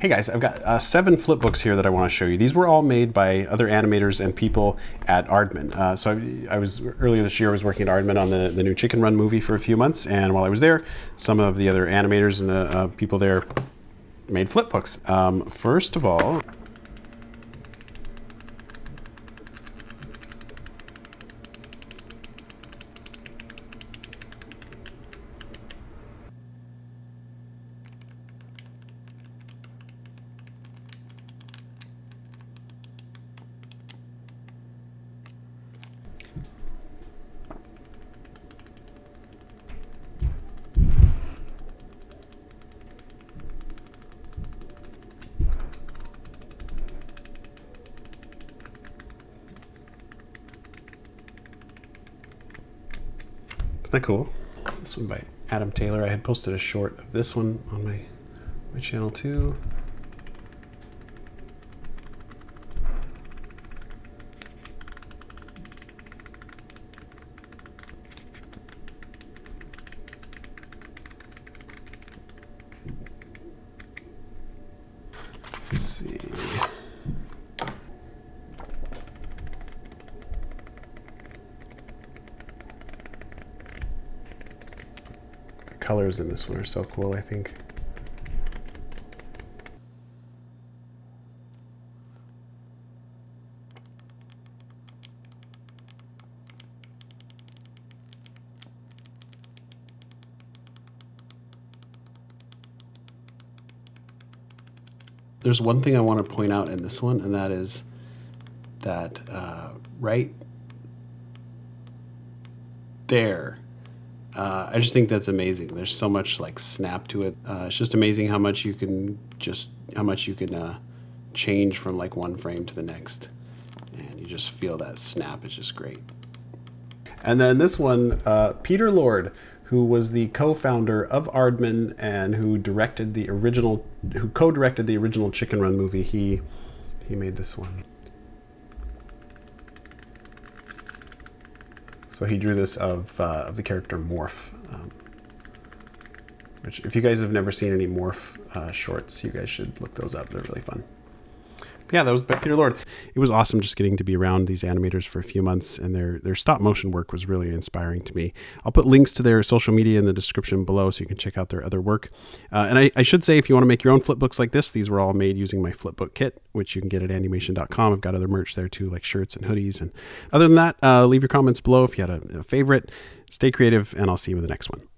Hey guys, I've got uh, seven flip books here that I want to show you. These were all made by other animators and people at Aardman. Uh, so I, I, was earlier this year I was working at Aardman on the, the new Chicken Run movie for a few months, and while I was there, some of the other animators and the uh, people there made flip books. Um, first of all, Isn't that cool? This one by Adam Taylor. I had posted a short of this one on my, my channel too. Colors in this one are so cool, I think. There's one thing I want to point out in this one, and that is that uh, right there uh, I just think that's amazing. There's so much like snap to it. Uh, it's just amazing how much you can just how much you can uh, change from like one frame to the next, and you just feel that snap. It's just great. And then this one, uh, Peter Lord, who was the co-founder of Aardman and who directed the original, who co-directed the original Chicken Run movie. He he made this one. So he drew this of, uh, of the character Morph. Um, which, if you guys have never seen any Morph uh, shorts, you guys should look those up. They're really fun yeah, that was by Peter Lord. It was awesome just getting to be around these animators for a few months, and their their stop motion work was really inspiring to me. I'll put links to their social media in the description below so you can check out their other work. Uh, and I, I, should say, if you want to make your own flipbooks like this, these were all made using my flipbook kit, which you can get at andymation.com. I've got other merch there too, like shirts and hoodies. And other than that, uh, leave your comments below if you had a, a favorite. Stay creative, and I'll see you in the next one.